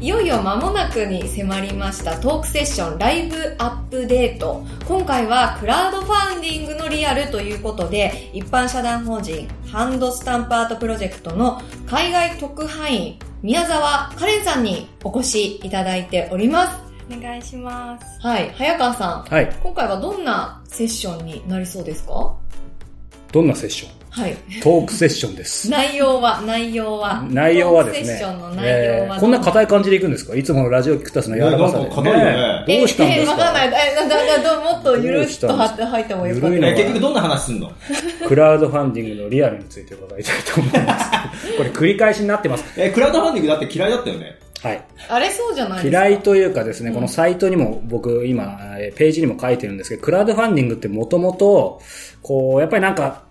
よ間もなくに迫りましたトークセッションライブアップデート。今回はクラウドファンディングのリアルということで、一般社団法人ハンドスタンプアートプロジェクトの海外特派員宮沢カレンさんにお越しいただいております。お願いします。はい、早川さん。はい。今回はどんなセッションになりそうですか？どんなセッション？はい。トークセッションです。内容は、内容は。内容はですねトークセッションの内容は、えーこんな硬い感じでいくんですか？いつものラジオキクタスの柔らかさで、硬いよねどうしたんですえーわかんない。かえ、な、な、な、どもっとゆるっとはって入った方がよかった。結局どんな話すんの？クラウドファンディングのリアルについて伺いたいと思います。これ繰り返しになってます。え、クラウドファンディングだって嫌いだったよね。はい。あれそうじゃないですか？嫌いというかですね、うんこのサイトにも僕今、えーページにも書いてるんですけど、クラウドファンディングってもともと、こう、やっぱりなんか、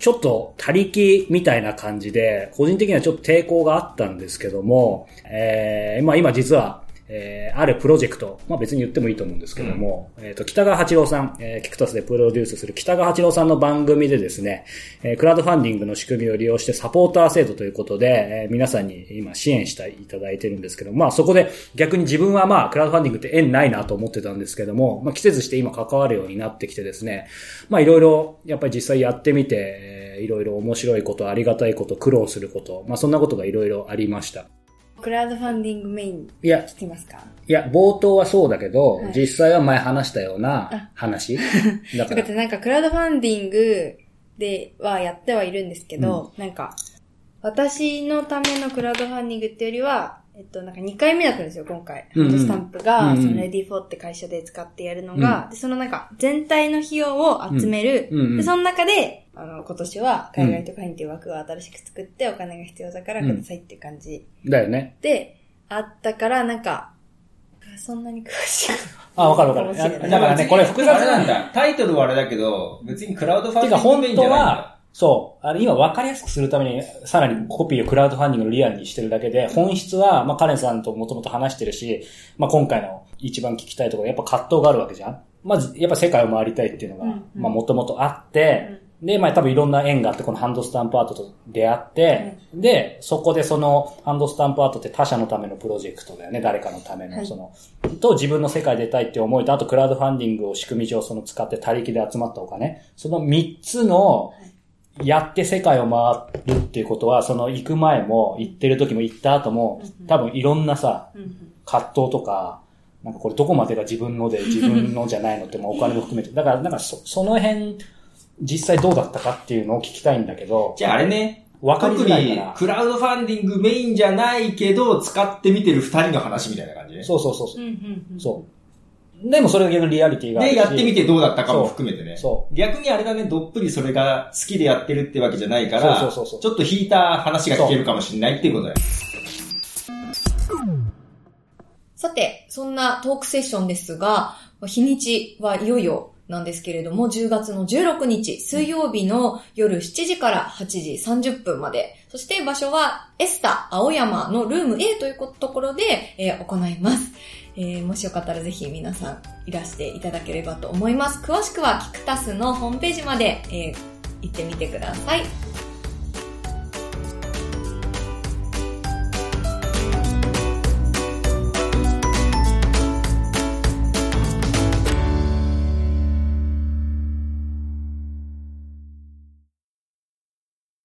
ちょっと他力みたいな感じで、個人的にはちょっと抵抗があったんですけども、えー、まあ今実は、えー、あるプロジェクト、まあ別に言ってもいいと思うんですけども、えっ、と、北川八郎さん、えー、キクタスでプロデュースする。北川八郎さんの番組でですね、えー、クラウドファンディングの仕組みを利用してサポーター制度ということで、えー皆さんに今支援していただいてるんですけど、まあそこで逆に自分はまあクラウドファンディングって縁ないなと思ってたんですけども、まあ季節して今関わるようになってきてですね、まあいろいろやっぱり実際やってみて、えーいろいろ面白いこと、ありがたいこと、苦労すること、まあそんなことがいろいろありました。クラウドファンディングメインいや、来てますか？いや、冒頭はそうだけど、はい。実際は前話したような話。だかだってら、なんかクラウドファンディングではやってはいるんですけど、なんか、私のためのクラウドファンディングっていうよりは、えっと、なんか2回目だったんですよ、今回。うんうんハンドスタンプが、うんうんその READYFOR って会社で使ってやるのが、でそのなんか、全体の費用を集める。うんうんうんで、その中で、あの、今年は海外特派員っていう枠を新しく作ってお金が必要だからくださいっていう感じだよね。で、あったから、なんか、そんなに詳しい。あ、わかるわかる。かもしれないだからね、これ複雑あれななんだ。タイトルはあれだけど、別にクラウドファンデてか本ィングメインじゃ当ないんだ。は、そう、あれ今分かりやすくするために、さらにコピーをクラウドファンディングのリアルにしてるだけで、本質は、まあカレンさんともともと話してるし、まあ今回の一番聞きたいところ、やっぱ葛藤があるわけじゃん。まず、やっぱ世界を回りたいっていうのが、うんうん。まあもともとあって、で、まあ多分いろんな縁があって、このハンドスタンプアートと出会って、で、そこでそのハンドスタンプアートって他者のためのプロジェクトだよね、誰かのための、はい。その、と自分の世界で出たいって思いと、あとクラウドファンディングを仕組み上その使って他力で集まったお金、その3つの、やって世界を回るっていうことは、その行く前も、行ってる時も行った後も、多分いろんなさ、葛藤とか、なんかこれどこまでが自分ので自分のじゃないのって、まあお金も含めて。だから、なんかそその辺、実際どうだったかっていうのを聞きたいんだけど、じゃああれね。わかりづらいから。クラウドファンディングメインじゃないけど、使ってみてる二人の話みたいな感じね。そうそうそうそう。うんうんうんそう。でもそれが逆にリアリティがあるし。で、やってみてどうだったかも含めてね。そう逆にあれだね、どっぷりそれが好きでやってるってわけじゃないから、そうそうそうそうちょっと引いた話が聞けるかもしれないっていうことだよ。さて、そんなトークセッションですが、日にちはいよいよなんですけれども、10月の16日、水曜日の夜7時から8時30分まで、そして場所はエスタ青山のルーム A というところで、えー行います。えーもしよかったらぜひ皆さんいらしていただければと思います。詳しくはキクタスのホームページまで、えー行ってみてください。